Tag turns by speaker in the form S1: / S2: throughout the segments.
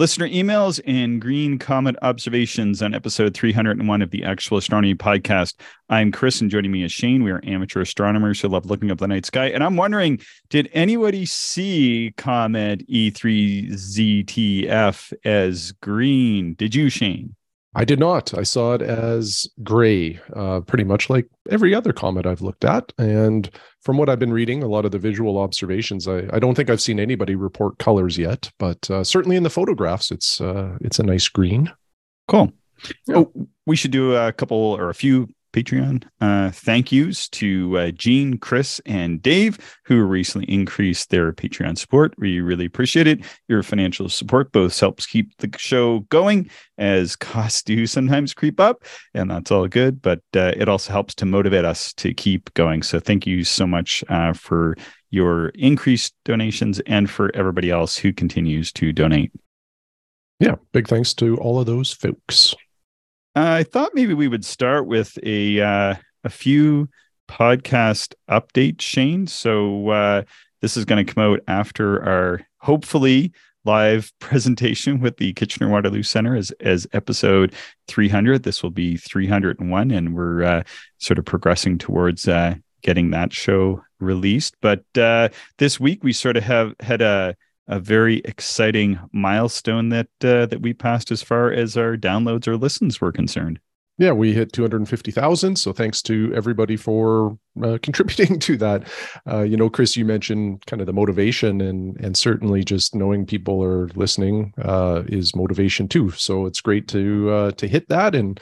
S1: Listener emails and green comet observations on episode 301 of the Actual Astronomy Podcast. I'm Chris, and joining me is Shane. We are amateur astronomers who love looking up the night sky. And I'm wondering, did anybody see Comet E3ZTF as green? Did you, Shane?
S2: I did not. I saw it as gray, uh, pretty much like every other comet I've looked at. And from what I've been reading, a lot of the visual observations, I, I don't think I've seen anybody report colors yet, but uh, certainly in the photographs, it's uh, it's a nice green.
S1: Cool. Yeah. Oh, we should do a couple or a few Patreon uh, thank yous to uh, Gene, Chris, and Dave, who recently increased their Patreon support. We really appreciate it. Your financial support both helps keep the show going as costs do sometimes creep up, and that's all good, but uh, it also helps to motivate us to keep going. So thank you so much uh, for your increased donations and for everybody else who continues to donate.
S2: Yeah, big thanks to all of those folks.
S1: I thought maybe we would start with a uh, a few podcast updates, Shane. So uh, this is going to come out after our hopefully live presentation with the Kitchener Waterloo Center as as episode 300. This will be 301, and we're uh, sort of progressing towards uh, getting that show released. But uh, this week we sort of have had a a very exciting milestone that uh, that we passed as far as our downloads or listens were concerned.
S2: Yeah, we hit 250,000. So thanks to everybody for uh, contributing to that. Uh, you know, Chris, you mentioned kind of the motivation, and and certainly just knowing people are listening uh, is motivation too. So it's great to uh, to hit that, and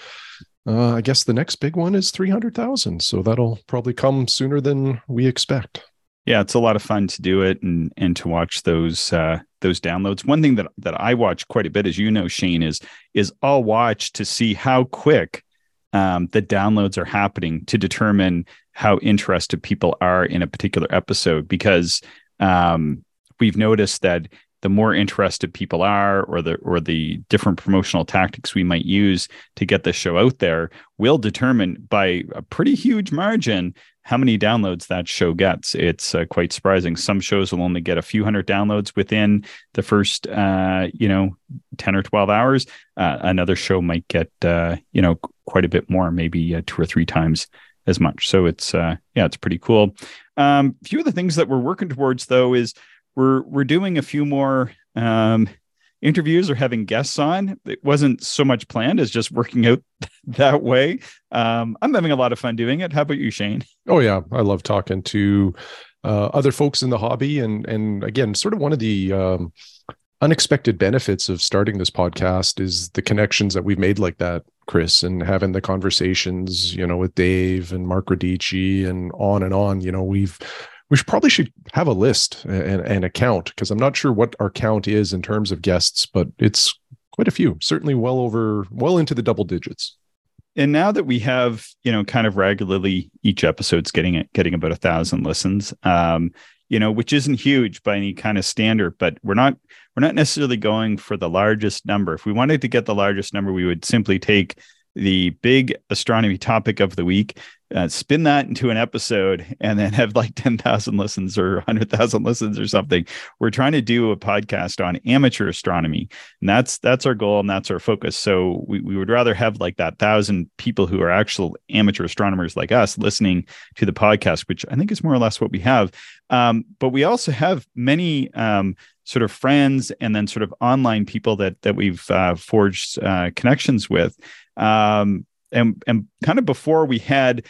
S2: uh, I guess the next big one is 300,000. So that'll probably come sooner than we expect
S1: yeah, it's a lot of fun to do it and and to watch those uh, those downloads. One thing that that I watch quite a bit, as you know, Shane, is is I'll watch to see how quick um, the downloads are happening to determine how interested people are in a particular episode because um, we've noticed that the more interested people are or the or the different promotional tactics we might use to get the show out there will determine by a pretty huge margin how many downloads that show gets. It's uh, quite surprising. Some shows will only get a few hundred downloads within the first, uh, you know, 10 or 12 hours. Uh, another show might get, uh, you know, quite a bit more, maybe uh, two or three times as much. So it's, uh, yeah, it's pretty cool. Um, a few of the things that we're working towards, though, is we're, we're doing a few more um, interviews or having guests on. It wasn't so much planned as just working out that way. Um, I'm having a lot of fun doing it. How about you, Shane?
S2: Oh yeah, I love talking to uh, other folks in the hobby, and and again, sort of one of the um, unexpected benefits of starting this podcast is the connections that we've made like that, Chris, and having the conversations, you know, with Dave and Mark Radice and on and on. You know, we've we should probably should have a list and an account because I'm not sure what our count is in terms of guests, but it's quite a few, certainly well over, well into the double digits.
S1: And now that we have, you know, kind of regularly each episode's getting it, getting about a thousand listens, um, you know, which isn't huge by any kind of standard, but we're not, we're not necessarily going for the largest number. If we wanted to get the largest number, we would simply take the big astronomy topic of the week uh, spin that into an episode and then have like 10,000 listens or 100,000 listens or something. We're trying to do a podcast on amateur astronomy. And that's that's our goal and that's our focus. So we, we would rather have like that thousand people who are actual amateur astronomers like us listening to the podcast, which I think is more or less what we have. Um, but we also have many um, sort of friends and then sort of online people that that we've uh, forged uh, connections with. Um, and and kind of before we had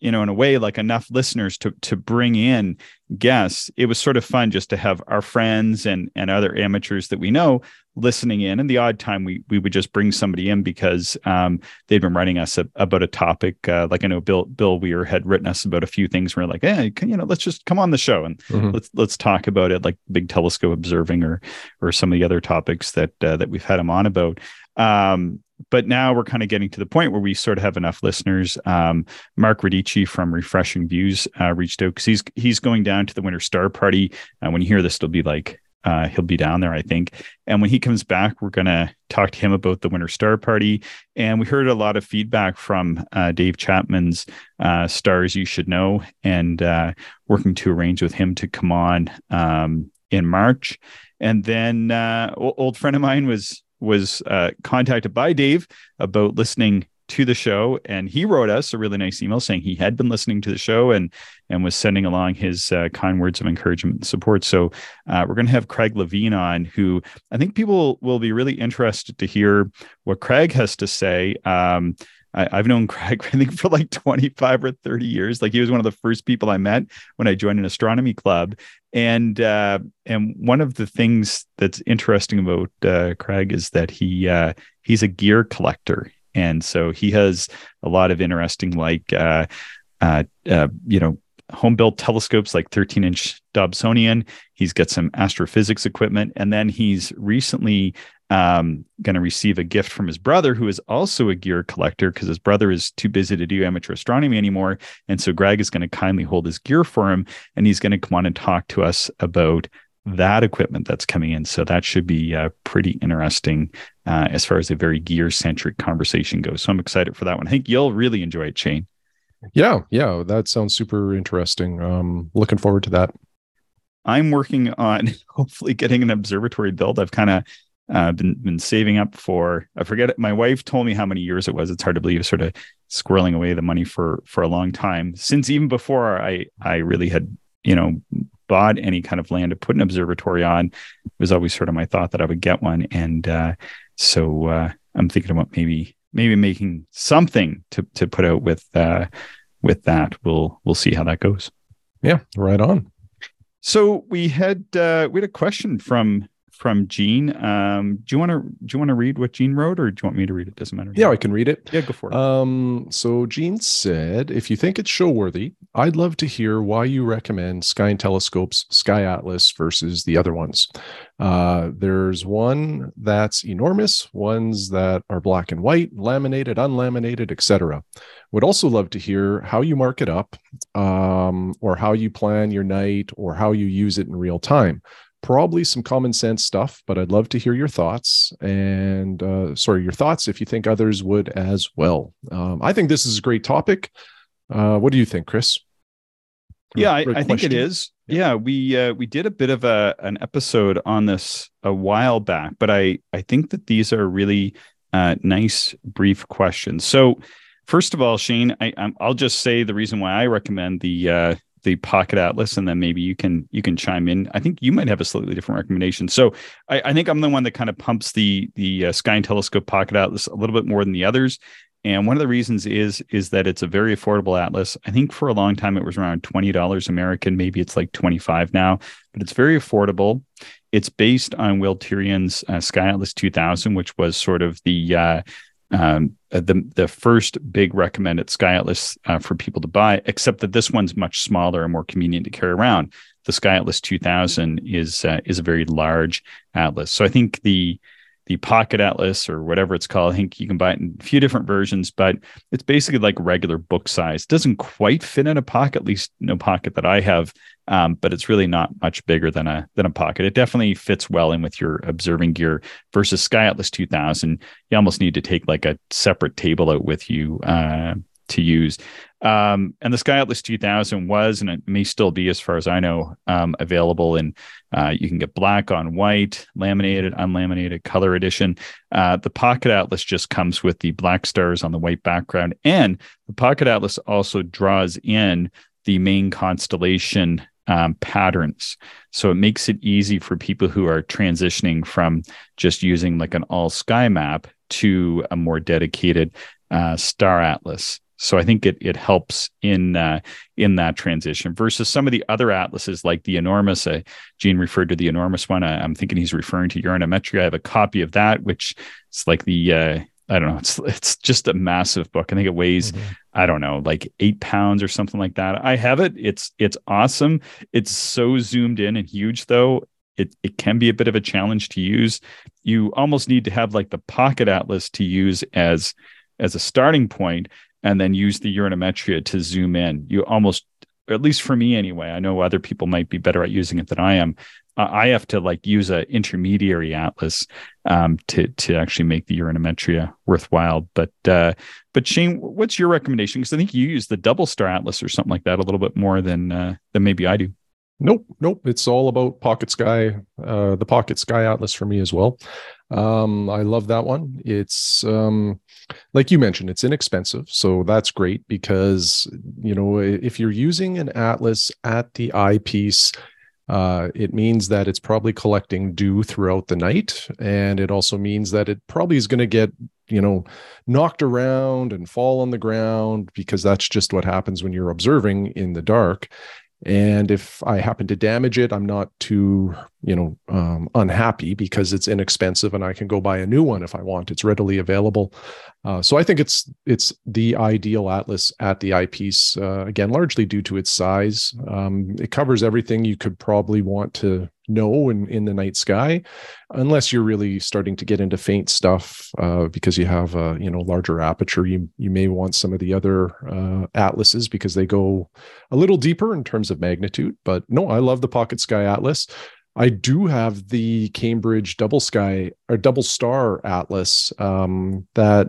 S1: you know in a way like enough listeners to to bring in guests it was sort of fun just to have our friends and and other amateurs that we know listening in. And the odd time we we would just bring somebody in because um, they'd been writing us a, about a topic uh, like i know bill bill weir had written us about a few things. Where like hey you know let's just come on the show and mm-hmm. let's let's talk about it like big telescope observing or or some of the other topics that uh, that we've had him on about. Um, but now we're kind of getting to the point where we sort of have enough listeners. Um, Mark Radice from Refreshing Views uh, reached out because he's he's going down to the Winter Star Party. And uh, when you hear this, it'll be like uh, he'll be down there, I think. And when he comes back, we're going to talk to him about the Winter Star Party. And we heard a lot of feedback from uh, Dave Chapman's uh, Stars You Should Know and uh, working to arrange with him to come on um, in March. And then uh, old friend of mine was was uh, contacted by Dave about listening to the show and he wrote us a really nice email saying he had been listening to the show and and was sending along his uh, kind words of encouragement and support. So uh, we're going to have craig levine on who i think people will be really interested to hear what craig has to say. Um, I, have known Craig, I think, for like 25 or 30 years. Like he was one of the first people I met when I joined an astronomy club. And uh, and one of the things that's interesting about uh, Craig is that he uh, he's a gear collector and so he has a lot of interesting like uh, uh, uh, you know home built telescopes like 13 inch Dobsonian. He's got some Astro-Physics equipment, and then he's recently um, going to receive a gift from his brother, who is also a gear collector, because his brother is too busy to do amateur astronomy anymore. And so Greg is going to kindly hold his gear for him, and he's going to come on and talk to us about that equipment that's coming in. So that should be uh, pretty interesting uh, as far as a very gear centric conversation goes. So I'm excited for that one. I think you'll really enjoy it, Shane.
S2: Yeah, yeah, that sounds super interesting. Um, looking forward to that.
S1: I'm working on hopefully getting an observatory built. I've kind of uh, been been saving up for. I forget it. My wife told me how many years it was. It's hard to believe. Sort of squirreling away the money for for a long time since even before I I really had you know bought any kind of land to put an observatory on, it was always sort of my thought that I would get one. And uh, so uh, I'm thinking about maybe maybe making something to to put out with uh, with that. We'll we'll see how that goes.
S2: Yeah, right on.
S1: So we had uh, we had a question from from Gene. Um, do you want to do you want to read what Gene wrote, or do you want me to read it? Doesn't matter.
S2: Yeah, I can read it.
S1: Yeah, go for it.
S2: Um, so Gene said, if you think it's show worthy, I'd love to hear why you recommend Sky and Telescope's Sky Atlas versus the other ones. Uh, there's one that's enormous, ones that are black and white, laminated, unlaminated, etc. Would also love to hear how you mark it up, um, or how you plan your night, or how you use it in real time probably some common sense stuff, but I'd love to hear your thoughts and uh, sorry, your thoughts if you think others would as well. Um, I think this is a great topic. Uh, what do you think, Chris?
S1: Yeah, I, I, think it is. Yeah, we uh, we did a bit of a an episode on this a while back, but I I think that these are really uh, nice brief questions. So, first of all, Shane, I, will just say the reason why I recommend the uh, the Pocket Atlas, and then maybe you can you can chime in. I think you might have a slightly different recommendation. So I, I think I'm the one that kind of pumps the the uh, Sky and Telescope Pocket Atlas a little bit more than the others. And one of the reasons is is that it's a very affordable atlas. I think for a long time it was around twenty dollars American. Maybe it's like twenty five now, but it's very affordable. It's based on Wil Tirion's uh, Sky Atlas 2000, which was sort of the uh, um, uh, the the first big recommended Sky Atlas uh, for people to buy, except that this one's much smaller and more convenient to carry around. The Sky Atlas 2000 is uh, is a very large atlas, so I think the the Pocket Atlas or whatever it's called. I think you can buy it in a few different versions, but it's basically like regular book size. Doesn't quite fit in a pocket, at least no pocket that I have, um, but it's really not much bigger than a than a pocket. It definitely fits well in with your observing gear. Versus Sky Atlas 2000, you almost need to take like a separate table out with you uh, to use. Um, and the Sky Atlas 2000 was, and it may still be, as far as I know, um, available. And uh, you can get black on white, laminated, unlaminated, color edition. Uh, the Pocket Atlas just comes with the black stars on the white background, and the Pocket Atlas also draws in the main constellation um, patterns. So it makes it easy for people who are transitioning from just using like an all sky map to a more dedicated uh, star atlas. So I think it it helps in uh, in that transition versus some of the other atlases like the enormous. Uh, Gene referred to the enormous one. I, am thinking he's referring to Uranometria. I have a copy of that, which is like the uh, I don't know. It's it's just a massive book. I think it weighs mm-hmm. I don't know like eight pounds or something like that. I have it. It's it's awesome. It's so zoomed in and huge though. It it can be a bit of a challenge to use. You almost need to have like the pocket atlas to use as as a starting point and then use the uranometria to zoom in. You almost, at least for me anyway, I know other people might be better at using it than I am. Uh, I have to like use an intermediary atlas um, to to actually make the uranometria worthwhile. But uh, but Shane, what's your recommendation? Because I think you use the double star atlas or something like that a little bit more than uh, than maybe I do.
S2: Nope, nope. It's all about Pocket Sky, uh, the Pocket Sky Atlas for me as well. Um, I love that one. It's um, like you mentioned, it's inexpensive, so that's great because you know if you're using an atlas at the eyepiece, uh, it means that it's probably collecting dew throughout the night, and it also means that it probably is going to get you know knocked around and fall on the ground because that's just what happens when you're observing in the dark and if i happen to damage it i'm not too you know um, unhappy because it's inexpensive and i can go buy a new one if i want. It's readily available uh, so I think it's it's the ideal atlas at the eyepiece. Uh, again, largely due to its size. Um, it covers everything you could probably want to know in, in the night sky, unless you're really starting to get into faint stuff uh, because you have a you know larger aperture. You you may want some of the other uh, atlases because they go a little deeper in terms of magnitude. But no, I love the Pocket Sky Atlas. I do have the Cambridge Double Sky or Double Star Atlas um, that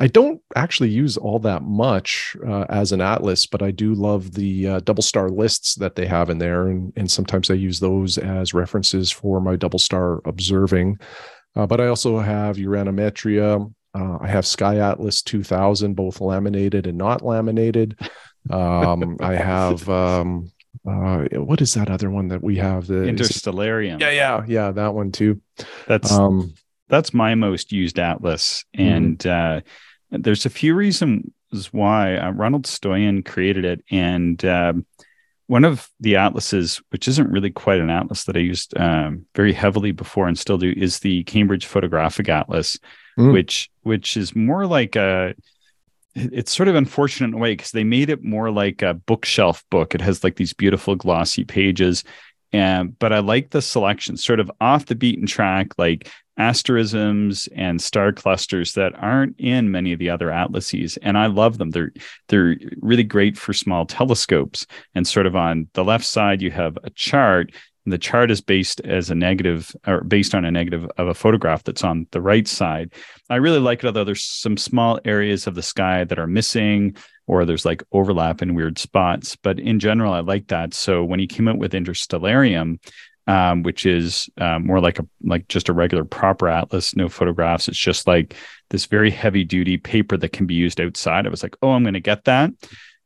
S2: I don't actually use all that much uh, as an atlas, but I do love the uh, double star lists that they have in there, and, and sometimes I use those as references for my double star observing. Uh, but I also have Uranometria. Uh, I have Sky Atlas 2000, both laminated and not laminated. Um, I have um, uh, what is that other one that we have? The
S1: Interstellarium.
S2: Yeah, yeah, yeah, that one too.
S1: That's um, that's my most used atlas, mm-hmm. and mm-hmm there's a few reasons why uh, Ronald Stoyan created it, and um, one of the atlases, which isn't really quite an atlas that I used um, very heavily before and still do, is the Cambridge Photographic Atlas, mm. which which is more like a it's sort of unfortunate in a way because they made it more like a bookshelf book. It has like these beautiful glossy pages. And but I like the selection, sort of off the beaten track, like asterisms and star clusters that aren't in many of the other atlases. And i love them. They're they're really great for small telescopes. And sort of on the left side you have a chart. And the chart is based as a negative or based on a negative of a photograph that's on the right side. I really like it although there's some small areas of the sky that are missing or there's like overlap in weird spots. But in general i like that. So when he came out with interstellarium um, which is uh, more like a like just a regular proper atlas, no photographs. It's just like this very heavy duty paper that can be used outside. I was like, oh, I'm going to get that.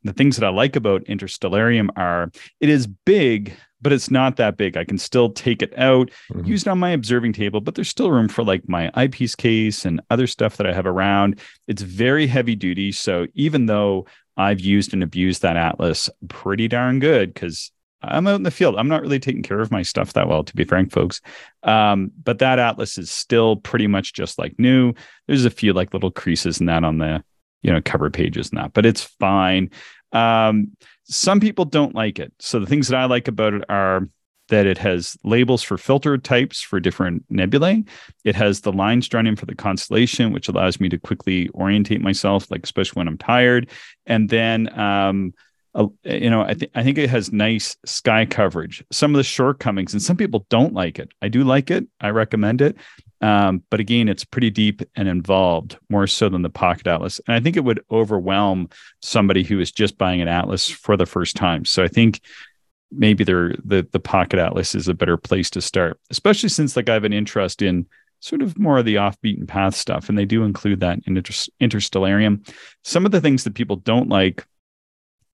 S1: The things that I like about Interstellarium are it is big, but it's not that big. I can still take it out, mm-hmm. use it on my observing table, but there's still room for like my eyepiece case and other stuff that I have around. It's very heavy duty. So even though I've used and abused that atlas pretty darn good because I'm out in the field. I'm not really taking care of my stuff that well, to be frank, folks. Um, but that atlas is still pretty much just like new. There's a few like little creases in that on the you know cover pages and that, but it's fine. Um, some people don't like it. So the things that I like about it are that it has labels for filter types for different nebulae. It has the lines drawn in for the constellation, which allows me to quickly orientate myself, like especially when I'm tired. And then um, you know, I think I think it has nice sky coverage. Some of the shortcomings, and some people don't like it. I do like it. I recommend it. Um, but again, it's pretty deep and involved, more so than the Pocket Atlas. And I think it would overwhelm somebody who is just buying an Atlas for the first time. So I think maybe the the Pocket Atlas is a better place to start, especially since like I have an interest in sort of more of the off beaten path stuff, and they do include that in Inter- Interstellarium. Some of the things that people don't like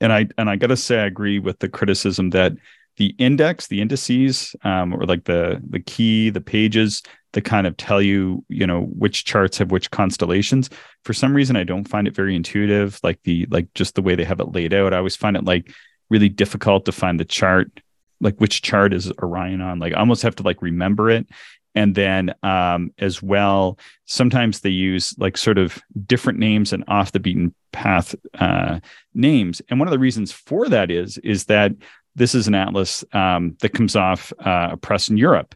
S1: and I and I gotta say I agree with the criticism that the index, the indices, um, or like the the key, the pages that kind of tell you, you know, which charts have which constellations. For some reason, I don't find it very intuitive. Like the like just the way they have it laid out. I always find it like really difficult to find the chart, like which chart is Orion on. Like I almost have to like remember it and then um, as well sometimes they use like sort of different names and off the beaten path uh, names. And one of the reasons for that is is that this is an atlas um, that comes off uh, a press in europe.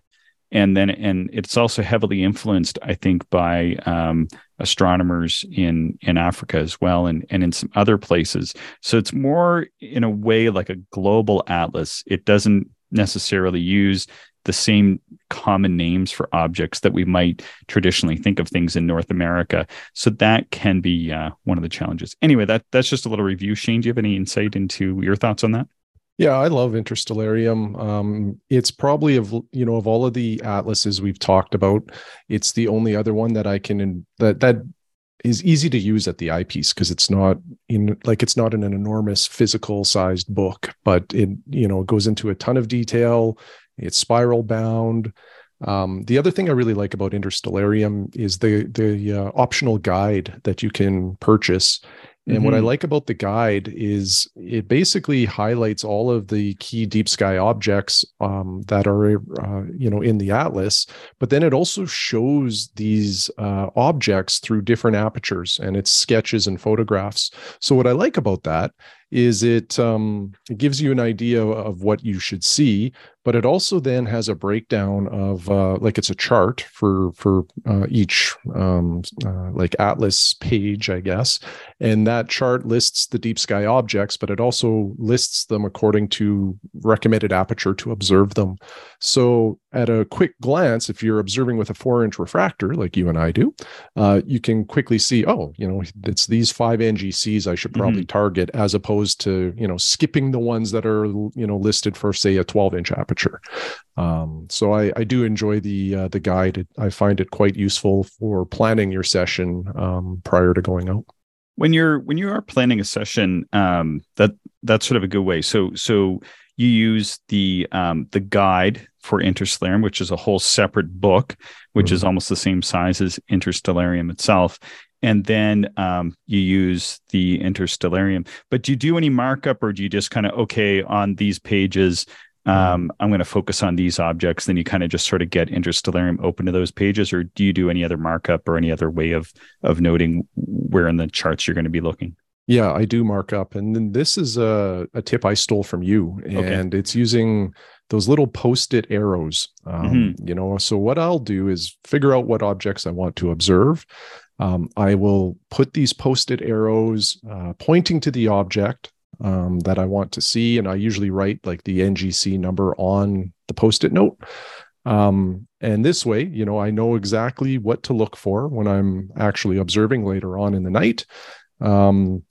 S1: And then and it's also heavily influenced i think by um, astronomers in in africa as well and and in some other places. So it's more in a way like a global atlas. It doesn't necessarily use the same common names for objects that we might traditionally think of things in North America. So that can be uh, one of the challenges. Anyway, that that's just a little review. Shane, do you have any insight into your thoughts on that?
S2: Yeah, I love Interstellarium. Um, it's probably of you know of all of the atlases we've talked about, it's the only other one that I can that that is easy to use at the eyepiece because it's not in like it's not in an enormous physical sized book, but it you know goes into a ton of detail. It's spiral bound. Um, the other thing I really like about Interstellarium is the the uh, optional guide that you can purchase and mm-hmm. what I mm-hmm. like about the guide is it basically highlights all of the key deep sky objects um, that are, uh, you know, in the atlas. But then it also shows these uh, objects through different apertures, and it's sketches and photographs. So what I like about that is it um, it gives you an idea of what you should see, but it also then has a breakdown of uh, like it's a chart for for uh, each um, uh, like atlas page, I guess, and that chart lists the deep sky objects, but it also lists them according to recommended aperture to observe them. So at a quick glance, if you're observing with a four inch refractor like you and I do, uh, you can quickly see, oh, you know, it's these five NGCs I should probably mm-hmm. target as opposed to, you know, skipping the ones that are, you know, listed for say a 12 inch aperture. Um, so I, I do enjoy the uh, the guide. I find it quite useful for planning your session um, prior to going out.
S1: When you're when you are planning a session, um, that that's sort of a good way. So so you use the um, the guide for Interstellarium, which is a whole separate book, which mm-hmm. is almost the same size as Interstellarium itself. And then um, you use the Interstellarium. But do you do any markup or do you just kind of, okay, on these pages, um, mm-hmm. I'm going to focus on these objects. Then you kind of just sort of get Interstellarium open to those pages, or do you do any other markup or any other way of of noting where in the charts you're going to be looking?
S2: Yeah, I do markup. And then this is a, a tip I stole from you, and okay. it's using those little post-it arrows. Um, mm-hmm. You know, so what I'll do is figure out what objects I want to observe. Um, I will put these post-it arrows uh, pointing to the object um, that I want to see, and I usually write like the NGC number on the post-it note. Um, and this way, you know, I know exactly what to look for when I'm actually observing later on in the night. Um,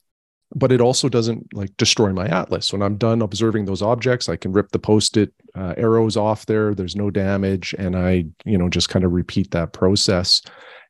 S2: but it also doesn't like destroy my atlas when i'm done observing those objects i can rip the post-it uh, arrows off there there's no damage and i you know just kind of repeat that process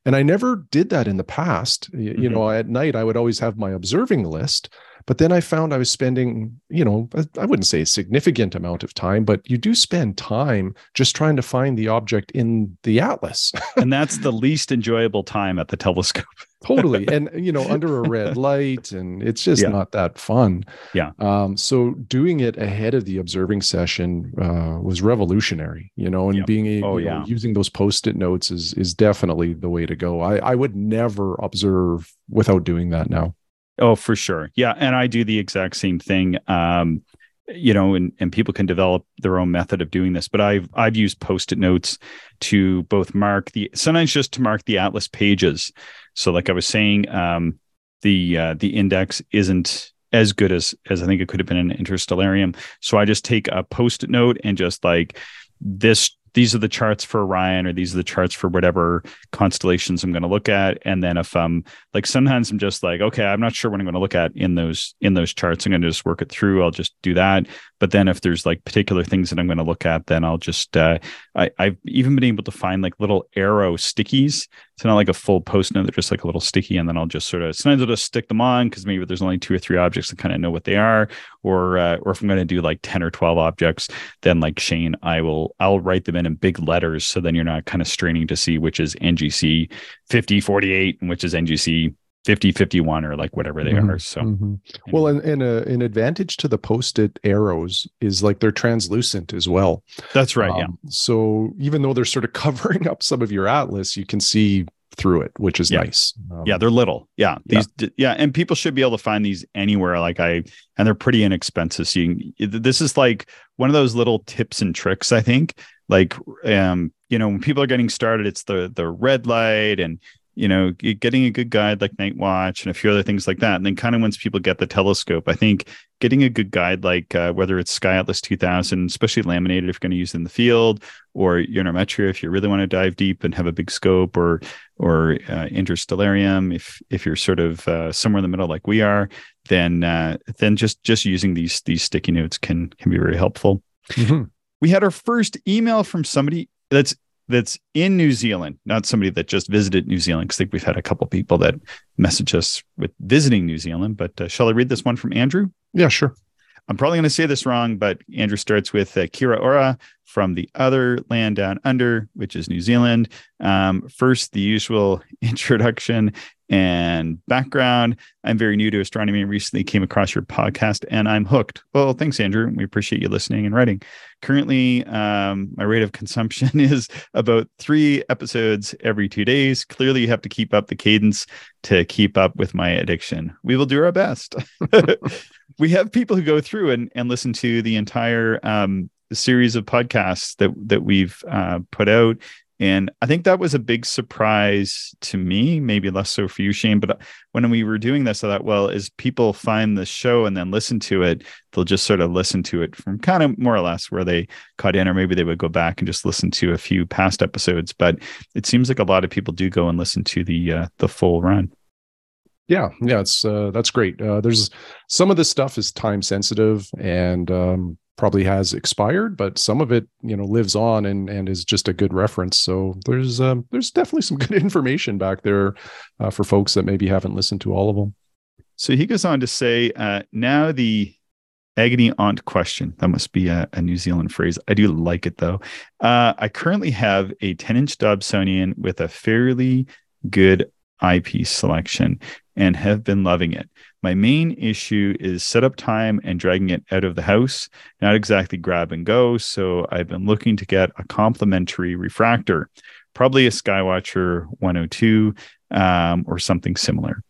S2: and i never did that in the past mm-hmm. you know at night i would always have my observing list but then I found I was spending, you know, I wouldn't say a significant amount of time, but you do spend time just trying to find the object in the atlas.
S1: and that's the least enjoyable time at the telescope.
S2: totally. And, you know, under a red light, and it's just yeah. not that fun.
S1: Yeah.
S2: Um, so doing it ahead of the observing session uh, was revolutionary, you know, and yep. being a, oh, yeah. Know, using those post it notes is, is definitely the way to go. I, I would never observe without doing that now.
S1: Oh, for sure. Yeah. And I do the exact same thing. Um, you know, and, and people can develop their own method of doing this, but I've I've used post-it notes to both mark the sometimes just to mark the atlas pages. So like I was saying, um, the uh, the index isn't as good as as I think it could have been in Interstellarium. So I just take a post-it note and just like this these are the charts for Orion or these are the charts for whatever constellations I'm going to look at. And then if I'm like sometimes I'm just like, okay, I'm not sure what I'm going to look at in those in those charts. I'm going to just work it through. I'll just do that. But then if there's like particular things that I'm going to look at, then I'll just uh, I, I've even been able to find like little arrow stickies. It's not like a full post note, they're just like a little sticky, and then I'll just sort of sometimes I'll just stick them on because maybe there's only two or three objects to kind of know what they are, or uh, or if I'm going to do like 10 or 12 objects, then like Shane, I will I'll write them in in big letters so then you're not kind of straining to see which is NGC 5048 and which is NGC 50 51 or like whatever they mm-hmm. are so mm-hmm.
S2: well and, and a, an advantage to the post-it arrows is like they're translucent as well
S1: that's right um, yeah
S2: so even though they're sort of covering up some of your atlas you can see through it which is
S1: yeah.
S2: nice
S1: um, yeah they're little yeah these yeah. yeah. and people should be able to find these anywhere like i and they're pretty inexpensive so you can, this is like one of those little tips and tricks i think like um you know when people are getting started it's the the red light and you know, getting a good guide like Night Watch and a few other things like that. And then kind of once people get the telescope, I think getting a good guide like uh, whether it's Sky Atlas 2000, especially laminated if you're going to use it in the field, or Uranometria if you really want to dive deep and have a big scope, or or uh, Interstellarium if if you're sort of uh, somewhere in the middle like we are, then uh, then just just using these these sticky notes can can be very helpful. Mm-hmm. We had our first email from somebody that's that's in New Zealand, not somebody that just visited New Zealand. Because I think we've had a couple people that message us with visiting New Zealand. But uh, shall I read this one from Andrew?
S2: Yeah, sure.
S1: I'm probably going to say this wrong, but Andrew starts with uh, Kira Ora from the other land down under, which is New Zealand. Um, first, the usual introduction and background. I'm very new to astronomy and recently came across your podcast and I'm hooked. Well, thanks, Andrew. We appreciate you listening and writing. Currently, um, my rate of consumption is about three episodes every two days. Clearly, you have to keep up the cadence to keep up with my addiction. We will do our best. we have people who go through and, and listen to the entire um, series of podcasts that that we've uh, put out and I think that was a big surprise to me, maybe less so for you, Shane. But when we were doing this, I thought, well, as people find the show and then listen to it, they'll just sort of listen to it from kind of more or less where they caught in, or maybe they would go back and just listen to a few past episodes. But it seems like a lot of people do go and listen to the uh, the full run.
S2: Yeah, yeah, it's uh, that's great. Uh, there's some of this stuff is time sensitive, and um, probably has expired, but some of it, you know, lives on and and is just a good reference. So there's um, there's definitely some good information back there uh, for folks that maybe haven't listened to all of them.
S1: So he goes on to say, uh, now the agony aunt question. That must be a, a, New Zealand phrase. I do like it though. Uh, I currently have a 10 inch Dobsonian with a fairly good eyepiece selection and have been loving it. My main issue is setup time and dragging it out of the house, not exactly grab and go. So I've been looking to get a complementary refractor, probably a Skywatcher 102 um, or something similar.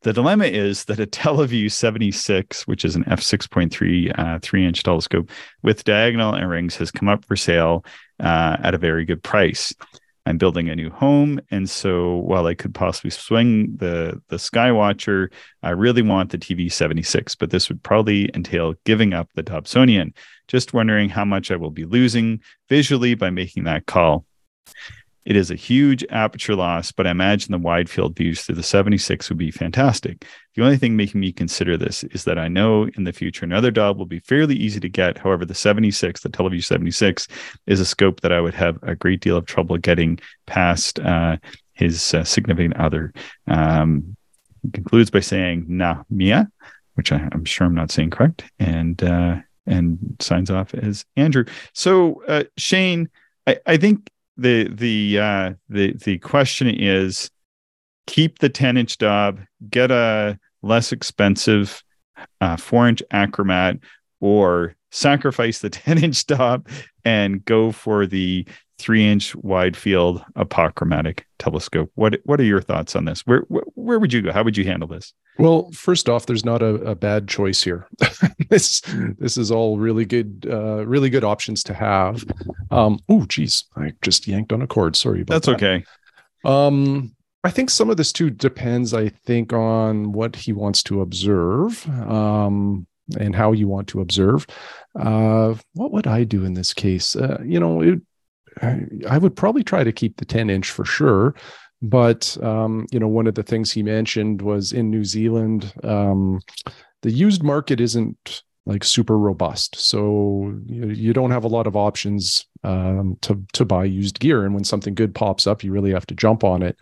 S1: The dilemma is that a TeleVue 76, which is an f6.3 uh, three inch telescope with diagonal and rings, has come up for sale uh, at a very good price. I'm building a new home, and so while I could possibly swing the the Skywatcher, I really want the TV 76. But this would probably entail giving up the Dobsonian. Just wondering how much I will be losing visually by making that call. It is a huge aperture loss, but I imagine the wide field views through the 76 would be fantastic. The only thing making me consider this is that I know in the future another Dob will be fairly easy to get. However, the 76, the TeleVue 76, is a scope that I would have a great deal of trouble getting past uh, his uh, significant other. Um, he concludes by saying, "Na Mia," which I, am sure I'm not saying correct, and uh, and signs off as Andrew. So, uh, Shane, I, I think the the uh, the the question is keep the 10 inch Dob, get a less expensive uh, four inch achromat, or sacrifice the 10 inch Dob and go for the three inch wide field apochromatic telescope. What what are your thoughts on this? Where, where, would you go? How would you handle this?
S2: Well, first off, there's not a, a bad choice here. this this is all really good, uh, really good options to have. Um, oh, geez, I just yanked on a cord. Sorry about
S1: That's
S2: that.
S1: okay.
S2: Um, I think some of this too depends. I think on what he wants to observe. Um, and how you want to observe. Uh, what would I do in this case? Uh, you know, it, I would probably try to keep the 10 inch for sure. But, um, you know, one of the things he mentioned was in New Zealand, um, the used market isn't like super robust. So you, you don't have a lot of options um, to, to buy used gear. And when something good pops up, you really have to jump on it.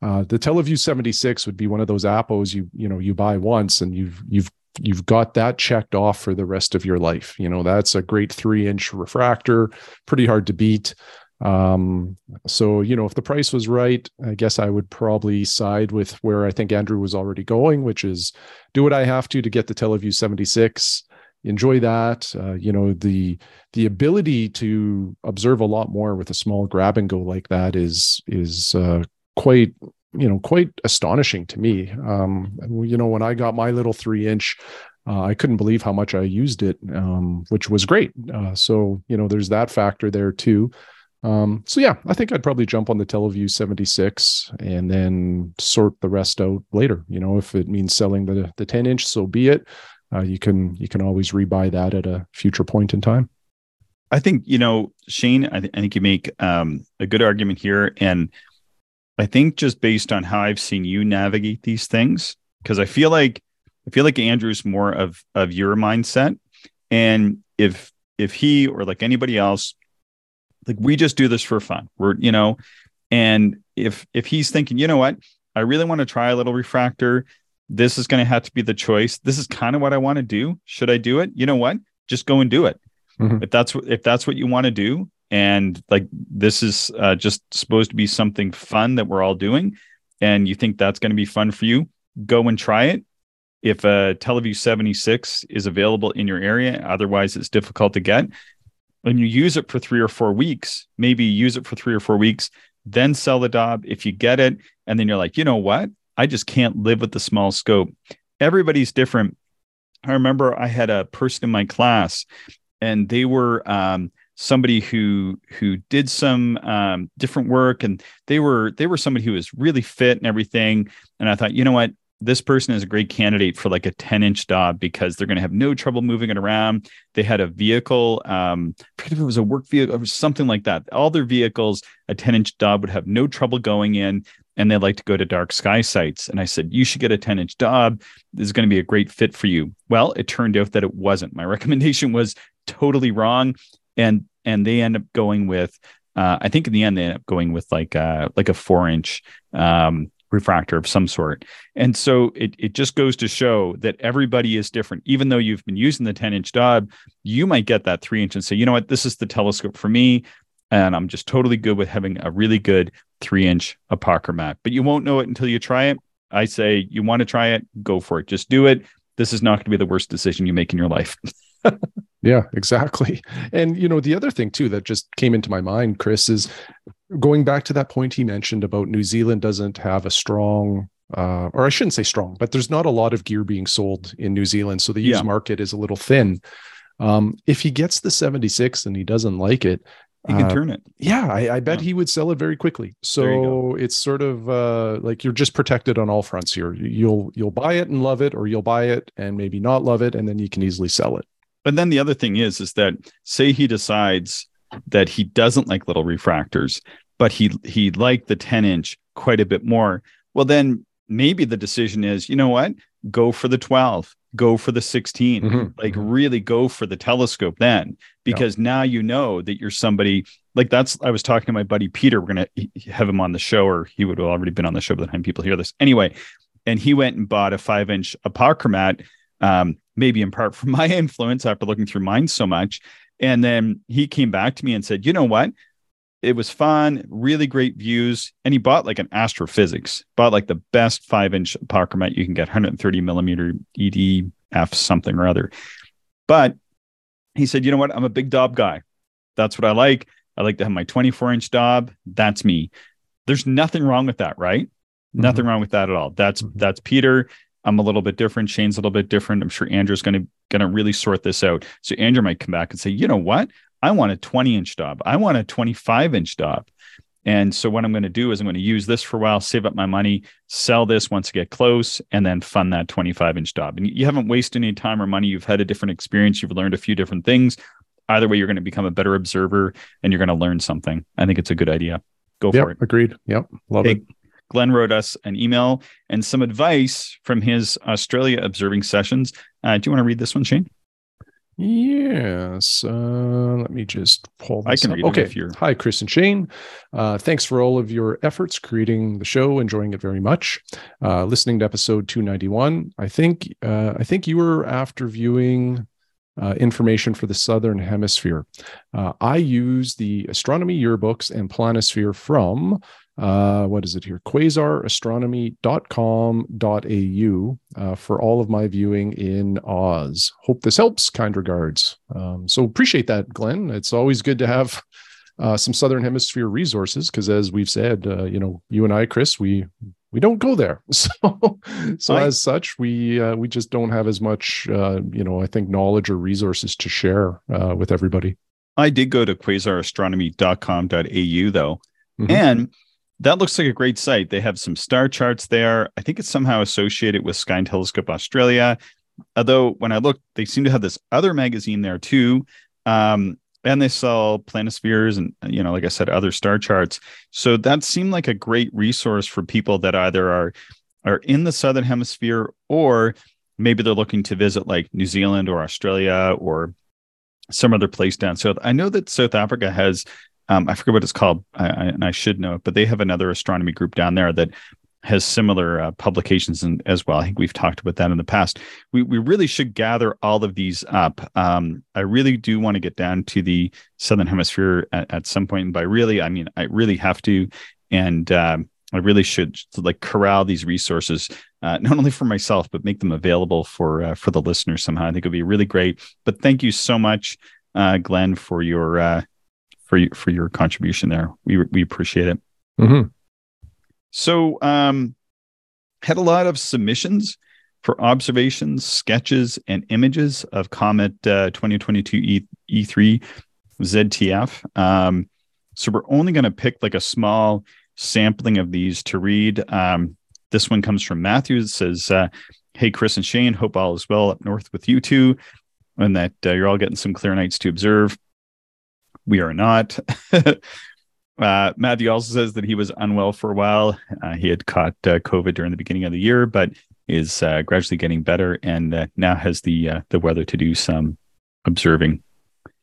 S2: Uh, the TeleVue 76 would be one of those appos you you know you buy once and you've you've you've got that checked off for the rest of your life. You know, that's a great three inch refractor, pretty hard to beat. Um, so, you know, if the price was right, I guess I would probably side with where I think Andrew was already going, which is do what I have to to get the TeleVue 76 enjoy that uh, you know the the ability to observe a lot more with a small grab and go like that is is uh, quite you know quite astonishing to me um you know when i got my little three inch uh, i couldn't believe how much i used it um which was great uh, so you know there's that factor there too Um, so yeah, I think I'd probably jump on the TeleVue 76 and then sort the rest out later. You know, if it means selling the the 10 inch, so be it. Uh, you can you can always rebuy that at a future point in time.
S1: I think you know Shane. I, th- I think you make um, a good argument here, and I think just based on how I've seen you navigate these things, because I feel like I feel like Andrew's more of of your mindset, and if if he or like anybody else, like we just do this for fun. We're you know, and if if he's thinking, you know what, I really want to try a little refractor. This is going to have to be the choice. This is kind of what I want to do. Should I do it? You know what? Just go and do it mm-hmm. if that's what if that's what you want to do and like this is uh, just supposed to be something fun that we're all doing. And you think that's going to be fun for you? Go and try it. If a TeleVue 76 is available in your area otherwise it's difficult to get when you use it for three or four weeks maybe use it for three or four weeks then sell the Dob if you get it and then you're like you know what? I just can't live with the small scope. Everybody's different. I remember i had a person in my class and they were um, somebody who who did some um, different work, and they were they were somebody who was really fit and everything. And I thought, you know what, this person is a great candidate for like a 10 inch Dob because they're going to have no trouble moving it around. They had a vehicle, um, I forget if it was a work vehicle or something like that. All their vehicles, a 10 inch Dob would have no trouble going in and they like to go to dark sky sites. And I said, you should get a 10 inch Dob. This is going to be a great fit for you. Well, it turned out that it wasn't. My recommendation was totally wrong. And, and they end up going with, uh, I think in the end, they end up going with like, uh, like a four inch, um, refractor of some sort. And so it, it just goes to show that everybody is different. Even though you've been using the 10 inch Dob, you might get that three inch and say, you know what, this is the telescope for me and I'm just totally good with having a really good three inch apochromat. But you won't know it until you try it. I say you want to try it, go for it. Just do it. This is not going to be the worst decision you make in your life.
S2: yeah, exactly. And you know, the other thing too that just came into my mind, Chris, is going back to that point he mentioned about New Zealand doesn't have a strong uh, or I shouldn't say strong, but there's not a lot of gear being sold in New Zealand. So the used yeah. market is a little thin. Um, if he gets the 76 and he doesn't like it,
S1: he can uh, turn it.
S2: Yeah, I, I bet yeah. he would sell it very quickly. So it's sort of uh, like you're just protected on all fronts here. You'll you'll buy it and love it, or you'll buy it and maybe not love it, and then you can easily sell it.
S1: But then the other thing is, is that say he decides that he doesn't like little refractors, but he he liked the 10 inch quite a bit more. Well, then maybe the decision is, you know what? Go for the 12 go for the 16 mm-hmm. like mm-hmm. really go for the telescope then because yeah. now you know that you're somebody like that's i was talking to my buddy peter we're gonna have him on the show or he would have already been on the show by the time people hear this anyway and he went and bought a five inch apochromat um, maybe in part from my influence after looking through mine so much and then he came back to me and said you know what it was fun, really great views. And he bought like an Astro-Physics, bought like the best five inch apochromat you can get, 130 millimeter EDF something or other. But he said, you know what? I'm a big Dob guy. That's what I like. I like to have my 24 inch Dob. That's me. There's nothing wrong with that, right? Mm-hmm. Nothing wrong with that at all. That's mm-hmm. that's Peter. I'm a little bit different. Shane's a little bit different. I'm sure Andrew's going to going to really sort this out. So Andrew might come back and say, you know what? I want a 20 inch Dob. I want a 25 inch Dob. And so what I'm going to do is I'm going to use this for a while, save up my money, sell this once I get close, and then fund that 25 inch Dob. And you haven't wasted any time or money. You've had a different experience. You've learned a few different things. Either way, you're going to become a better observer and you're going to learn something. I think it's a good idea. Go
S2: yep,
S1: for it.
S2: Agreed. Yep. Love hey, it.
S1: Glenn wrote us an email and some advice from his Australia observing sessions. Uh, do you want to read this one, Shane?
S2: Yes. Uh, let me just pull
S1: I can
S2: up.
S1: read
S2: okay.
S1: if you're...
S2: Hi, Chris and Shane. Uh, thanks for all of your efforts creating the show. Enjoying it very much. Uh, listening to episode 291. I think uh, I think you were after viewing uh, information for the Southern Hemisphere. Uh, I use the astronomy yearbooks and planisphere from uh, what is it here? quasarastronomy.com.au uh, for all of my viewing in Oz. Hope this helps. Kind regards. Um, so appreciate that, Glenn. It's always good to have uh, some Southern Hemisphere resources because, as we've said, uh, you know, you and I, Chris, we we don't go there, so so I, as such, we uh, we just don't have as much, uh, you know, I think knowledge or resources to share uh, with everybody.
S1: I did go to quasarastronomy.com.au though,
S2: Mhm.
S1: and that looks like a great site. They have some star charts there. I think it's somehow associated with Sky and Telescope Australia. Although when I looked, they seem to have this other magazine there too. Um, and they sell planispheres and you know, like I said, other star charts. So that seemed like a great resource for people that either are are in the southern hemisphere or maybe they're looking to visit like New Zealand or Australia or some other place down south. I know that South Africa has, um, I forget what it's called, I, I, and I should know it, but they have another astronomy group down there that has similar uh, publications and as well. I think we've talked about that in the past. We we really should gather all of these up. Um, I really do want to get down to the southern hemisphere at, at some point. And by really, I mean I really have to, and um, I really should like corral these resources uh, not only for myself but make them available for uh, for the listeners somehow. I think it would be really great. But thank you so much, uh, Glenn, for your uh, for your for your contribution there. We we appreciate it.
S2: Mhm.
S1: So, um, had a lot of submissions for observations, sketches, and images of Comet uh, 2022 e- E3 ZTF. Um, so, we're only going to pick like a small sampling of these to read. Um, this one comes from Matthew. It says, uh, Hey, Chris and Shane, hope all is well up north with you two, and that uh, you're all getting some clear nights to observe. We are not. Uh, Matthew also says that he was unwell for a while. Uh, he had caught uh, COVID during the beginning of the year, but is uh, gradually getting better and uh, now has the uh, the weather to do some observing.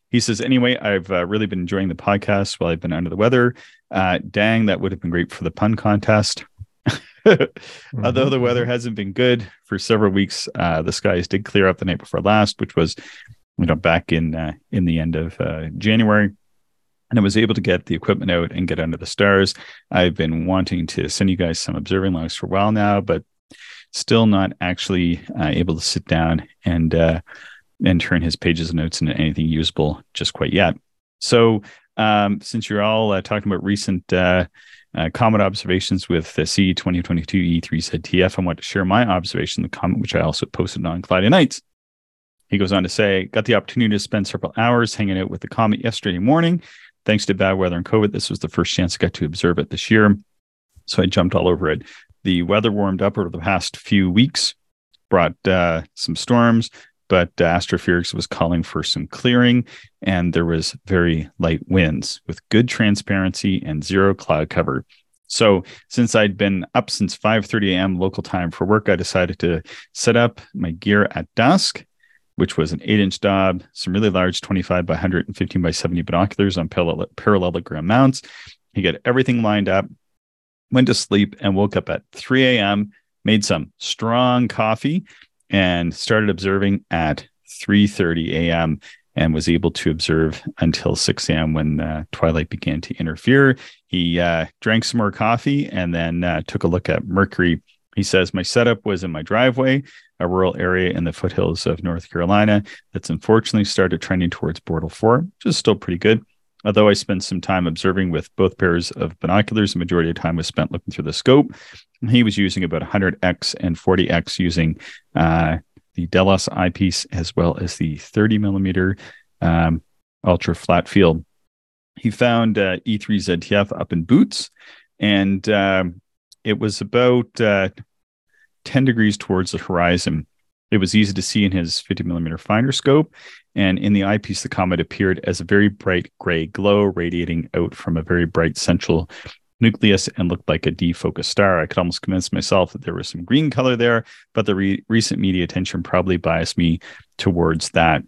S1: He says, anyway, I've uh, really been enjoying the podcast while I've been under the weather. Uh, dang, that would have been great for the pun contest. Although the weather hasn't been good for several weeks, uh, the skies did clear up the night before last, which was, you know, back in uh, in the end of uh, January and I was able to get the equipment out and get under the stars. I've been wanting to send you guys some observing logs for a while now, but still not actually uh, able to sit down and uh, and turn his pages of notes into anything usable just quite yet. So, um, since you're all uh, talking about recent uh, uh, comet observations with the C 2022 E3ZTF, I want to share my observation the comet, which I also posted on Cloudy Nights. He goes on to say, got the opportunity to spend several hours hanging out with the comet yesterday morning. Thanks to bad weather and COVID, this was the first chance I got to observe it this year. So I jumped all over it. The weather warmed up over the past few weeks, brought uh, some storms, but uh, was calling for some clearing, and there was very light winds with good transparency and zero cloud cover. So since I'd been up since 5:30 a.m. local time for work, I decided to set up my gear at dusk which was an eight inch Dob, some really large 25 by 115 by 70 binoculars on parallel- parallelogram mounts. He got everything lined up, went to sleep, and woke up at 3 a.m., made some strong coffee, and started observing at 3.30 a.m. and was able to observe until 6 a.m. when uh, twilight began to interfere. He uh, drank some more coffee and then uh, took a look at Mercury. He says, My setup was in my driveway a rural area in the foothills of North Carolina that's unfortunately started trending towards Bortle 4, which is still pretty good. Although I spent some time observing with both pairs of binoculars, the majority of time was spent looking through the scope. He was using about 100x and 40x using uh, the Delos eyepiece as well as the 30 millimeter um, ultra flat field. He found uh, E3ZTF up in Boötes, and um, it was about uh, 10 degrees towards the horizon. It was easy to see in his 50 millimeter finder scope. And in the eyepiece, the comet appeared as a very bright gray glow radiating out from a very bright central nucleus and looked like a defocused star. I could almost convince myself that there was some green color there, but the re- recent media attention probably biased me towards that.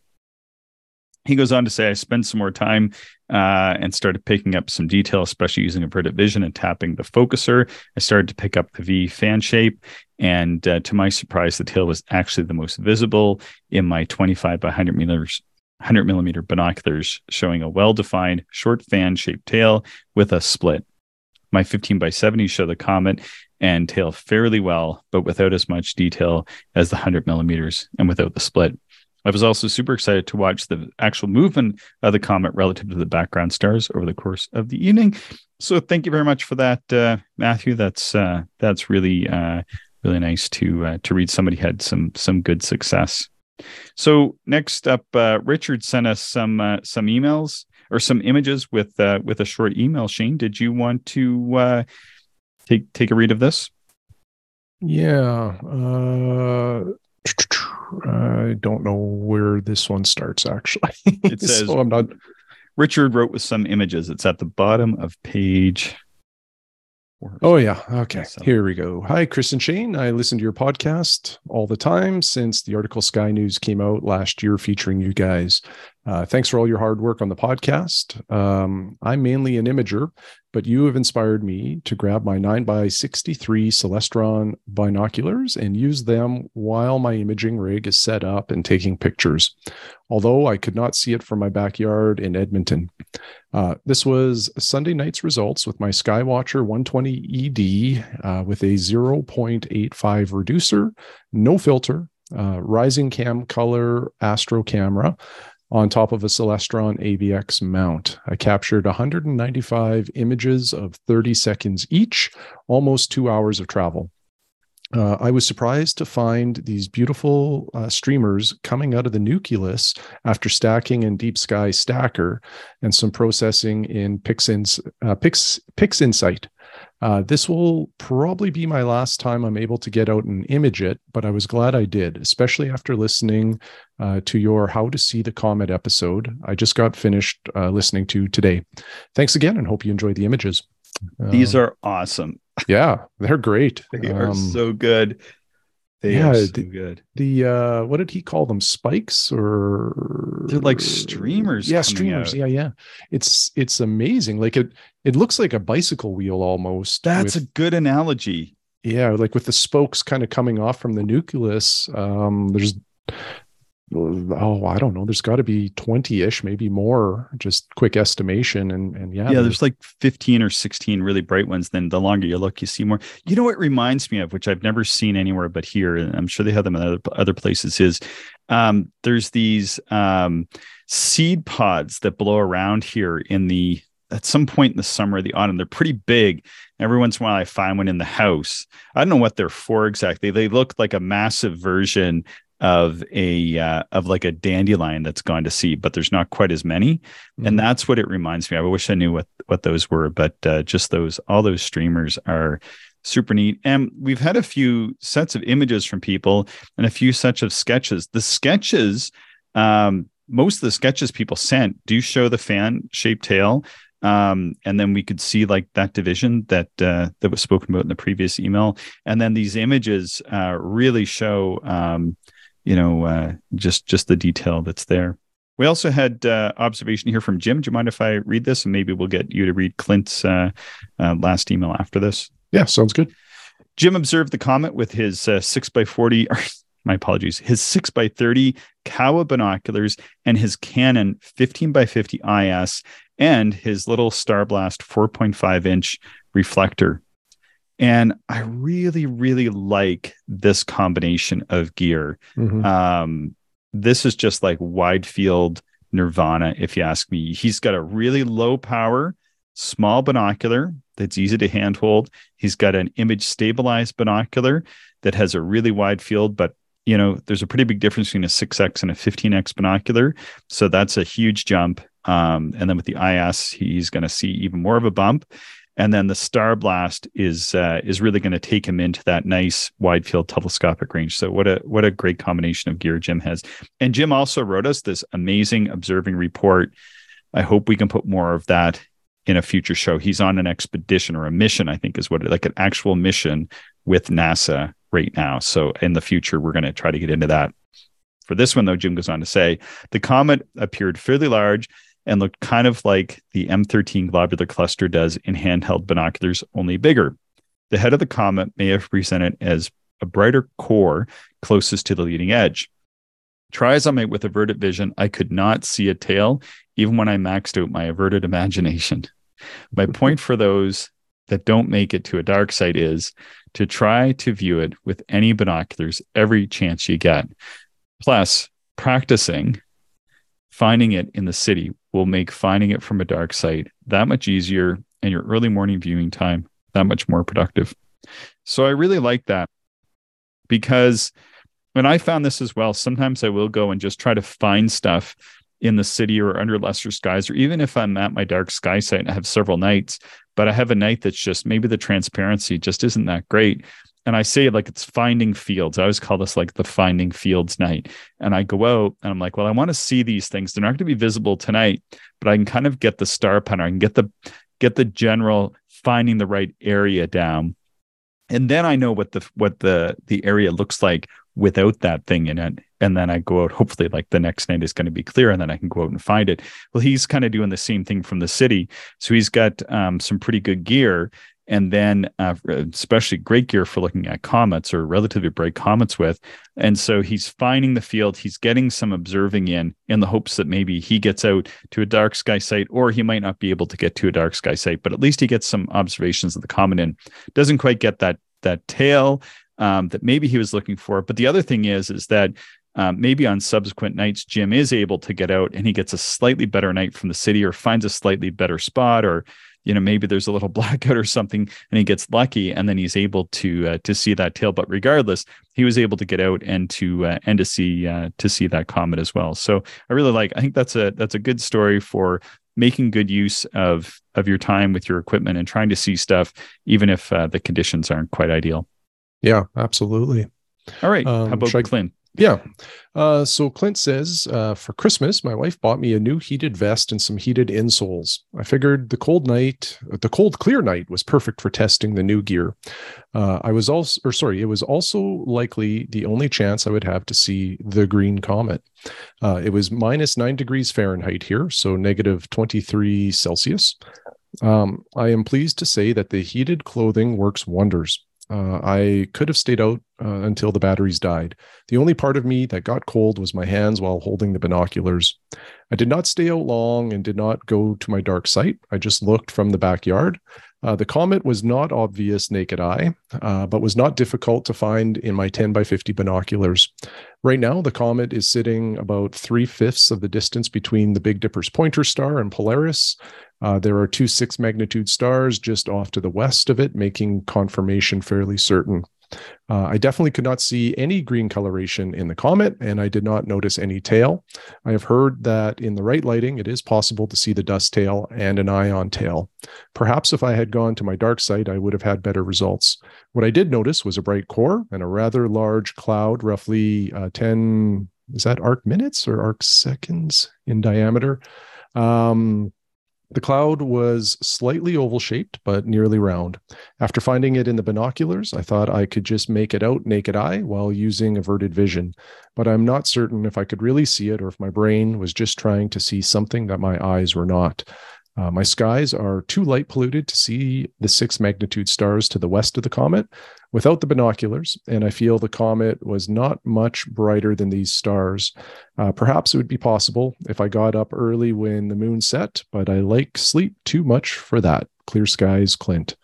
S1: He goes on to say, I spent some more time uh, and started picking up some detail, especially using averted vision and tapping the focuser. I started to pick up the V fan shape. And uh, to my surprise, the tail was actually the most visible in my 25 by 100 millimeters 100 millimeter binoculars, showing a well defined short fan shaped tail with a split. My 15 by 70 show the comet and tail fairly well, but without as much detail as the 100 millimeters and without the split. I was also super excited to watch the actual movement of the comet relative to the background stars over the course of the evening. So thank you very much for that, uh, Matthew. That's uh, that's really uh, really nice to uh, to read. Somebody had some some good success. So next up, uh, Richard sent us some uh, some emails. or some images with with a short email. Shane, did you want to take take a read of this?
S2: Yeah. I don't know where this one starts actually.
S1: It says
S2: so I'm not
S1: Richard wrote with some images. It's at the bottom of page
S2: Oh, yeah. Okay. Here we go. Hi, Chris and Shane. I listen to your podcast all the time since the article Sky News came out last year featuring you guys. Uh, thanks for all your hard work on the podcast. Um, I'm mainly an imager, but you have inspired me to grab my 9x63 Celestron binoculars and use them while my imaging rig is set up and taking pictures, although I could not see it from my backyard in Edmonton. Uh, this was Sunday night's results with my Skywatcher 120 ED uh, with a 0.85 reducer, no filter, uh, RisingCam color astro camera on top of a Celestron AVX mount. I captured 195 images of 30 seconds each, almost two hours of travel. Uh, I was surprised to find these beautiful uh, streamers coming out of the nucleus after stacking in Deep Sky Stacker and some processing in uh, Pix, PixInsight. Uh, this will probably be my last time I'm able to get out and image it, but I was glad I did, especially after listening uh, to your How to See the Comet episode. I just got finished uh, listening to today. Thanks again and hope you enjoy the images.
S1: These
S2: Um,
S1: are awesome.
S2: yeah, they're great.
S1: They are
S2: Um,
S1: so good. They
S2: yeah,
S1: are so
S2: the-
S1: good.
S2: the uh what did he call them spikes or
S1: They're like streamers
S2: yeah streamers
S1: out.
S2: yeah yeah it's it's amazing like it it looks like a bicycle wheel almost
S1: That's
S2: with-
S1: a good analogy.
S2: yeah like with the spokes kind of coming off from the nucleus um there's oh i don't know there's got to be 20ish maybe more just quick estimation and and yeah,
S1: Yeah, there's like 15 or 16 really bright ones. Then the longer you look, you see more. You know what it reminds me of, which I've never seen anywhere but here, and I'm sure they have them in other other places, is um, there's these um, seed pods that blow around here in the at some point in the summer or the autumn. They're pretty big. Every once in a while, I find one in the house. I don't know what they're for exactly. They look like a massive version of a uh, of like a dandelion that's gone to seed, but there's not quite as many
S2: Mhm.
S1: and that's what it reminds me of. I wish I knew what what those were, but uh, just those all those streamers are super neat. And we've had a few sets of images from people and a few sets of sketches. The sketches, um, most of the sketches people sent do show the fan shaped tail. Um, and then we could see like that division that uh, that was spoken about in the previous email. And then these images uh, really show um, you know, uh, just just the detail that's there. We also had uh, observation here from Jim. Do you mind if I read this, and maybe we'll get you to read Clint's uh, uh, last email after this?
S2: yeah sounds good
S1: Jim observed the comet with his uh, six by forty. Or, my apologies. His six by thirty Kowa binoculars and his Canon fifteen by fifty IS and his little StarBlast four point five inch reflector. And I really, really like this combination of gear.
S2: Mhm.
S1: um this is just like wide field nirvana if you ask me. He's got a really low power small binocular that's easy to handhold. He's got an image stabilized binocular that has a really wide field but you know there's a pretty big difference between a 6x and a 15x binocular. So that's a huge jump. Um, and then with the is he's going to see even more of a bump and then the StarBlast is uh, is really going to take him into that nice wide field telescopic range. So what a what a great combination of gear Jim has. And Jim also wrote us this amazing observing report. I hope we can put more of that in a future show. He's on an expedition or a mission, I think is what it, like an actual mission with NASA right now. So in the future, we're going to try to get into that. For this one, though, Jim goes on to say the comet appeared fairly large and looked kind of like the M13 globular cluster does in handheld binoculars, only bigger. The head of the comet may have presented as a brighter core closest to the leading edge. Try as I might with averted vision, I could not see a tail, even when I maxed out my averted imagination. My point for those that don't make it to a dark site is to try to view it with any binoculars every chance you get. Plus, practicing finding it in the city will make finding it from a dark site that much easier and your early morning viewing time that much more productive. So I really like that because when I found this as well, sometimes I will go and just try to find stuff in the city or under lesser skies, or even if I'm at my dark sky site and I have several nights, but I have a night that's just maybe the transparency just isn't that great. And I say like it's finding fields. I always call this like the finding fields night. And I go out and I'm like, well, I want to see these things. They're not going to be visible tonight, but I can kind of get the star pattern. I can get the get the general finding the right area down. And then I know what the what the the area looks like without that thing in it. And then I go out, hopefully, like the next night is going to be clear, and then I can go out and find it. Well, he's kind of doing the same thing from the city. So he's got um, some pretty good gear. And then, uh, especially great gear for looking at comets or relatively bright comets with. And so he's finding the field, he's getting some observing in, in the hopes that maybe he gets out to a dark sky site, or he might not be able to get to a dark sky site, but at least he gets some observations of the comet in. Doesn't quite get that that tail um, that maybe he was looking for. But the other thing is, is that um, maybe on subsequent nights, Jim is able to get out and he gets a slightly better night from the city or finds a slightly better spot or you know maybe there's a little blackout or something and he gets lucky and then he's able to uh, to see that tail but regardless he was able to get out and to uh, and to see uh, to see that comet as well so i really like i think that's a that's a good story for making good use of of your time with your equipment and trying to see stuff even if uh, the conditions aren't quite ideal
S2: yeah, absolutely.
S1: All right. Um, How about I, Clint?
S2: Yeah. Uh, so Clint says, uh, for Christmas, my wife bought me a new heated vest and some heated insoles. I figured the cold night, the cold clear night, was perfect for testing the new gear. Uh, I was also, or sorry, it was also likely the only chance I would have to see the green comet. Uh, it was minus nine degrees Fahrenheit here, so negative 23 Celsius. Um, I am pleased to say that the heated clothing works wonders. Uh, I could have stayed out uh, until the batteries died. The only part of me that got cold was my hands while holding the binoculars. I did not stay out long and did not go to my dark site. I just looked from the backyard. Uh, the comet was not obvious naked eye, uh, but was not difficult to find in my 10 by 50 binoculars. Right now, the comet is sitting about three fifths of the distance between the Big Dipper's pointer star and Polaris, uh, there are two six magnitude stars just off to the west of it, making confirmation fairly certain. Uh, I definitely could not see any green coloration in the comet, and I did not notice any tail. I have heard that in the right lighting, it is possible to see the dust tail and an ion tail. Perhaps if I had gone to my dark site, I would have had better results. What I did notice was a bright core and a rather large cloud, roughly uh, 10, is that arc minutes or arc seconds in diameter? Um, the cloud was slightly oval shaped, but nearly round. After finding it in the binoculars, I thought I could just make it out naked eye while using averted vision, but I'm not certain if I could really see it or if my brain was just trying to see something that my eyes were not. Uh, my skies are too light polluted to see the six magnitude stars to the west of the comet without the binoculars, and I feel the comet was not much brighter than these stars. Uh, perhaps it would be possible if I got up early when the moon set, but I like sleep too much for that. Clear skies, Clint.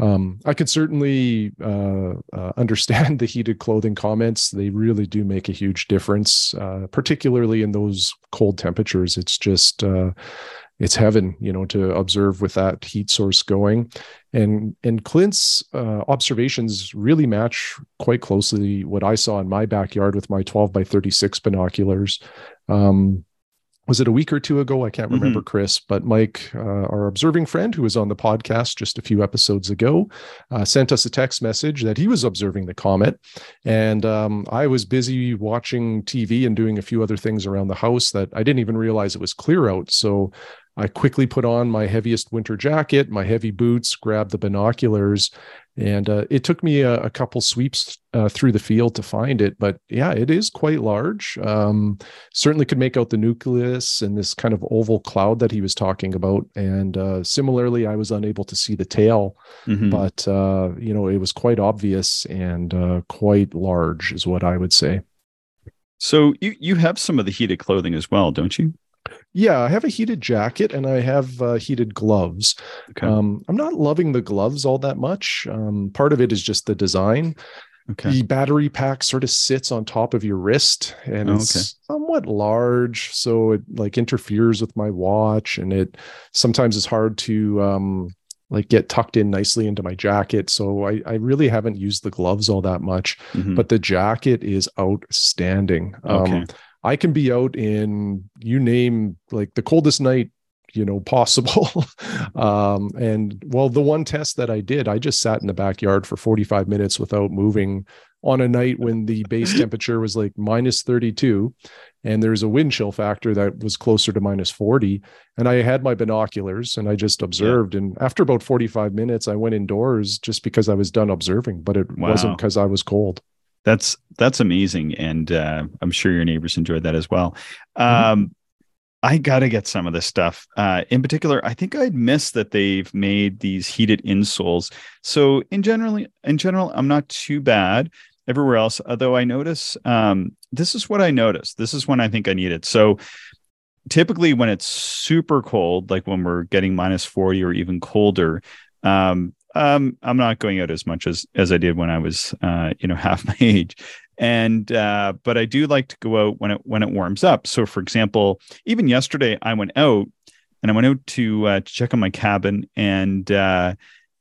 S2: Um, I can certainly uh, uh, understand the heated clothing comments. They really do make a huge difference, uh, particularly in those cold temperatures. It's just uh, it's heaven, you know, to observe with that heat source going. And and Clint's uh, observations really match quite closely what I saw in my backyard with my 12 by 36 binoculars. Um, was it a week or two ago? I can't remember, mm-hmm. Chris, but Mike, uh, our observing friend who was on the podcast just a few episodes ago, uh, sent us a text message that he was observing the comet. And um, I was busy watching TV and doing a few other things around the house that I didn't even realize it was clear out. So I quickly put on my heaviest winter jacket, my heavy boots, grabbed the binoculars, and uh, it took me a, a couple sweeps uh, through the field to find it. But yeah, it is quite large. Um, certainly could make out the nucleus and this kind of oval cloud that he was talking about. And uh, similarly, I was unable to see the tail, mm-hmm. but uh, you know, it was quite obvious and uh, quite large, is what I would say.
S1: So you you have some of the heated clothing as well, don't you?
S2: Yeah, I have a heated jacket and I have uh, heated gloves. Okay. Um, I'm not loving the gloves all that much. Um, part of it is just the design. Okay. The battery pack sort of sits on top of your wrist and oh, it's okay. somewhat large. So it like interferes with my watch and it sometimes it's hard to um, like get tucked in nicely into my jacket. So I, I really haven't used the gloves all that much, mm-hmm. but the jacket is outstanding. Okay. Um, I can be out in you name like the coldest night you know possible um and well the one test that i did i just sat in the backyard for 45 minutes without moving on a night when the base temperature was like minus 32 and there's a wind chill factor that was closer to minus 40 and i had my binoculars and i just observed yeah. and after about 45 minutes i went indoors just because i was done observing but it wow. wasn't because i was cold
S1: that's that's amazing and uh, i'm sure your neighbors enjoyed that as well mm-hmm. um, I gotta get some of this stuff. Uh, in particular, I think I'd missed that they've made these heated insoles. So in general, in general, I'm not too bad everywhere else. Although I notice um, this is what I noticed. This is when I think I need it. So typically, when it's super cold, like when we're getting minus 40 or even colder, um, um, I'm not going out as much as as I did when I was, uh, you know, half my age and uh, but I do like to go out when it when it warms up. So, for example, even yesterday I went out and I went out to, uh, to check on my cabin, and uh,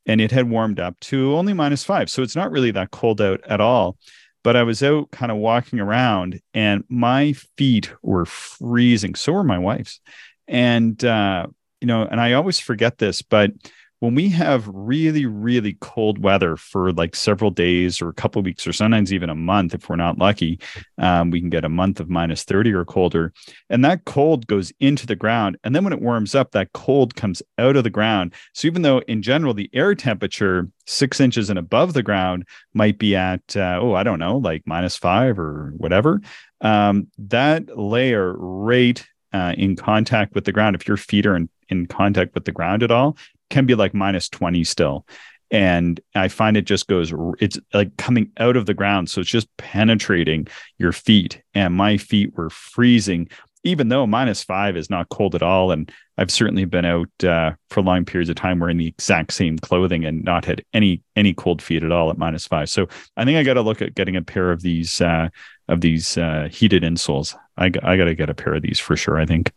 S1: and it had warmed up to only minus five, so it's not really that cold out at all. But I was out kind of walking around, and my feet were freezing. So were my wife's, and uh, you know, and I always forget this, but when we have really really cold weather for like several days or a couple weeks or sometimes even a month if we're not lucky um, we can get a month of minus 30 or colder and that cold goes into the ground and then when it warms up that cold comes out of the ground. So even though in general the air temperature six inches and above the ground might be at uh, oh i don't know like minus five or whatever um, that layer right uh, in contact with the ground if your feet are in, in contact with the ground at all can be like minus 20 still. And i find it just goes it's like coming out of the ground. So it's just penetrating your feet. And my feet were freezing even though minus five is not cold at all. And i've certainly been out uh, for long periods of time wearing the exact same clothing and not had any any cold feet at all at minus five. So i think i got to look at getting a pair of these uh, of these uh, heated insoles. I, I got to get a pair of these for sure i think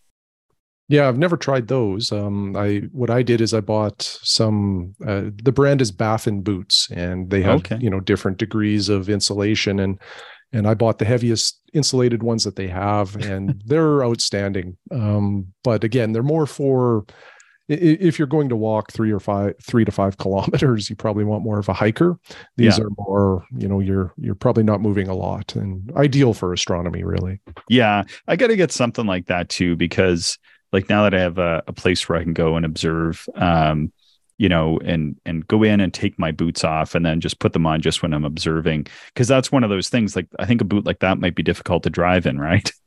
S2: yeah, I've never tried those. Um, I what I did is I bought some. Uh, the brand is Baffin boots, and they have okay. you know different degrees of insulation, and and I bought the heaviest insulated ones that they have, and they're outstanding. Um, but again, they're more for if you're going to walk three or five three to five kilometers you probably want more of a hiker these yeah. are more you know you're you're probably not moving a lot and ideal for astronomy really
S1: yeah i got to get something like that too because like now that I have a, a place where I can go and observe, um, you know, and and go in and take my boots off and then just put them on just when I'm observing, because that's one of those things. Like I think a boot like that might be difficult to drive in, right?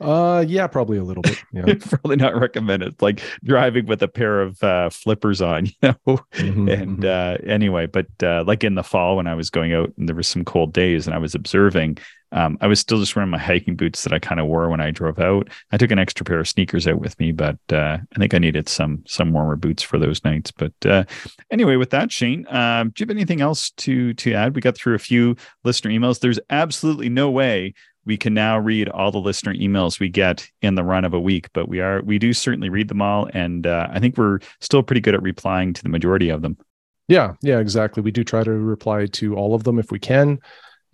S2: Uh, yeah, probably a little bit. Yeah,
S1: probably not recommended. Like driving with a pair of uh, flippers on, you know. Mm-hmm, and mm-hmm. uh, anyway, but uh, like in the fall when I was going out and there was some cold days and I was observing, um, I was still just wearing my hiking boots that I kind of wore when I drove out. I took an extra pair of sneakers out with me, but uh, I think I needed some some warmer boots for those nights. But uh, anyway, with that, Shane, uh, do you have anything else to to add? We got through a few listener emails. There's absolutely no way we can now read all the listener emails we get in the run of a week, but we are we do certainly read them all, and uh, I think we're still pretty good at replying to the majority of them.
S2: Yeah, yeah, exactly. We do try to reply to all of them if we can,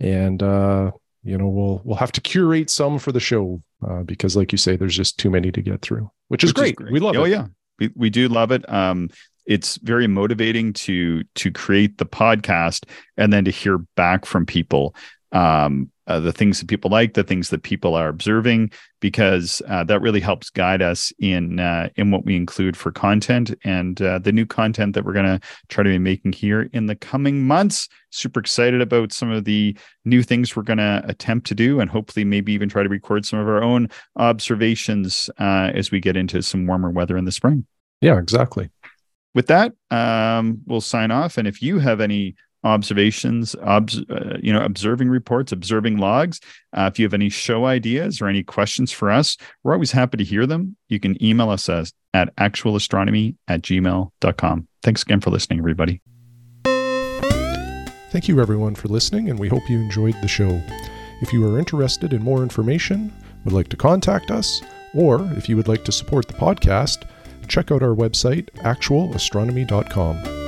S2: and uh, you know we'll we'll have to curate some for the show uh, because like you say there's just too many to get through which is, which great. is great. we love
S1: oh,
S2: it
S1: oh yeah we, we do love it um it's very motivating to to create the podcast and then to hear back from people um uh, the things that people like, the things that people are observing, because uh, that really helps guide us in uh, in what we include for content and uh, the new content that we're going to try to be making here in the coming months. Super excited about some of the new things we're going to attempt to do, and hopefully maybe even try to record some of our own observations uh, as we get into some warmer weather in the spring.
S2: Yeah, exactly.
S1: With that, um, we'll sign off. And if you have any observations, obs- uh, you know, observing reports, observing logs. Uh, if you have any show ideas or any questions for us, we're always happy to hear them. You can email us as, at actualastronomy at gmail.com. Thanks again for listening, everybody.
S2: Thank you, everyone, for listening, and we hope you enjoyed the show. If you are interested in more information, would like to contact us, or if you would like to support the podcast, check out our website, actualastronomy.com.